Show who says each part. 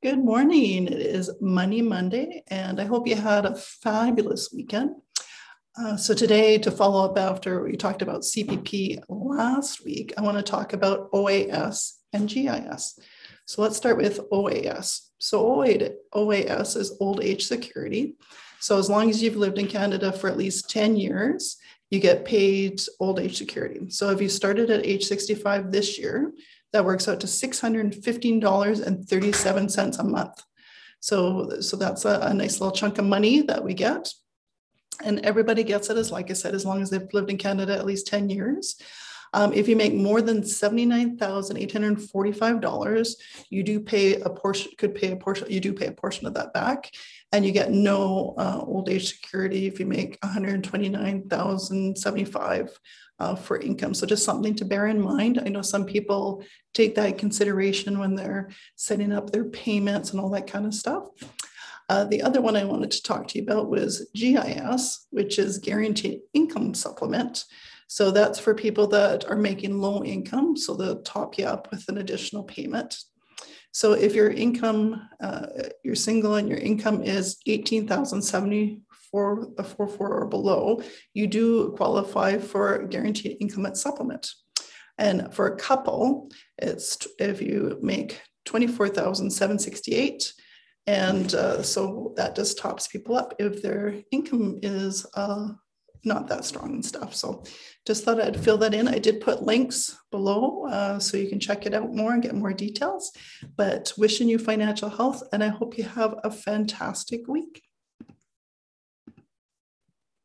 Speaker 1: Good morning. It is Money Monday, and I hope you had a fabulous weekend. Uh, so, today, to follow up after we talked about CPP last week, I want to talk about OAS and GIS. So, let's start with OAS. So, OAS is old age security. So, as long as you've lived in Canada for at least 10 years, you get paid old age security. So, if you started at age 65 this year, that works out to $615.37 a month. So, so that's a, a nice little chunk of money that we get. And everybody gets it as, like I said, as long as they've lived in Canada at least 10 years. Um, if you make more than $79,845, you do pay a portion, could pay a portion, you do pay a portion of that back. And you get no uh, old age security if you make 129,075 uh, for income. So just something to bear in mind. I know some people take that consideration when they're setting up their payments and all that kind of stuff. Uh, the other one I wanted to talk to you about was GIS, which is Guaranteed Income Supplement. So that's for people that are making low income. So they'll top you up with an additional payment. So if your income, uh, you're single and your income is 18,070 four, a four four or below, you do qualify for guaranteed income at supplement. And for a couple, it's if you make 24,768 and uh, so that just tops people up if their income is uh, not that strong and stuff. So just thought I'd fill that in. I did put links below uh, so you can check it out more and get more details. But wishing you financial health, and I hope you have a fantastic week.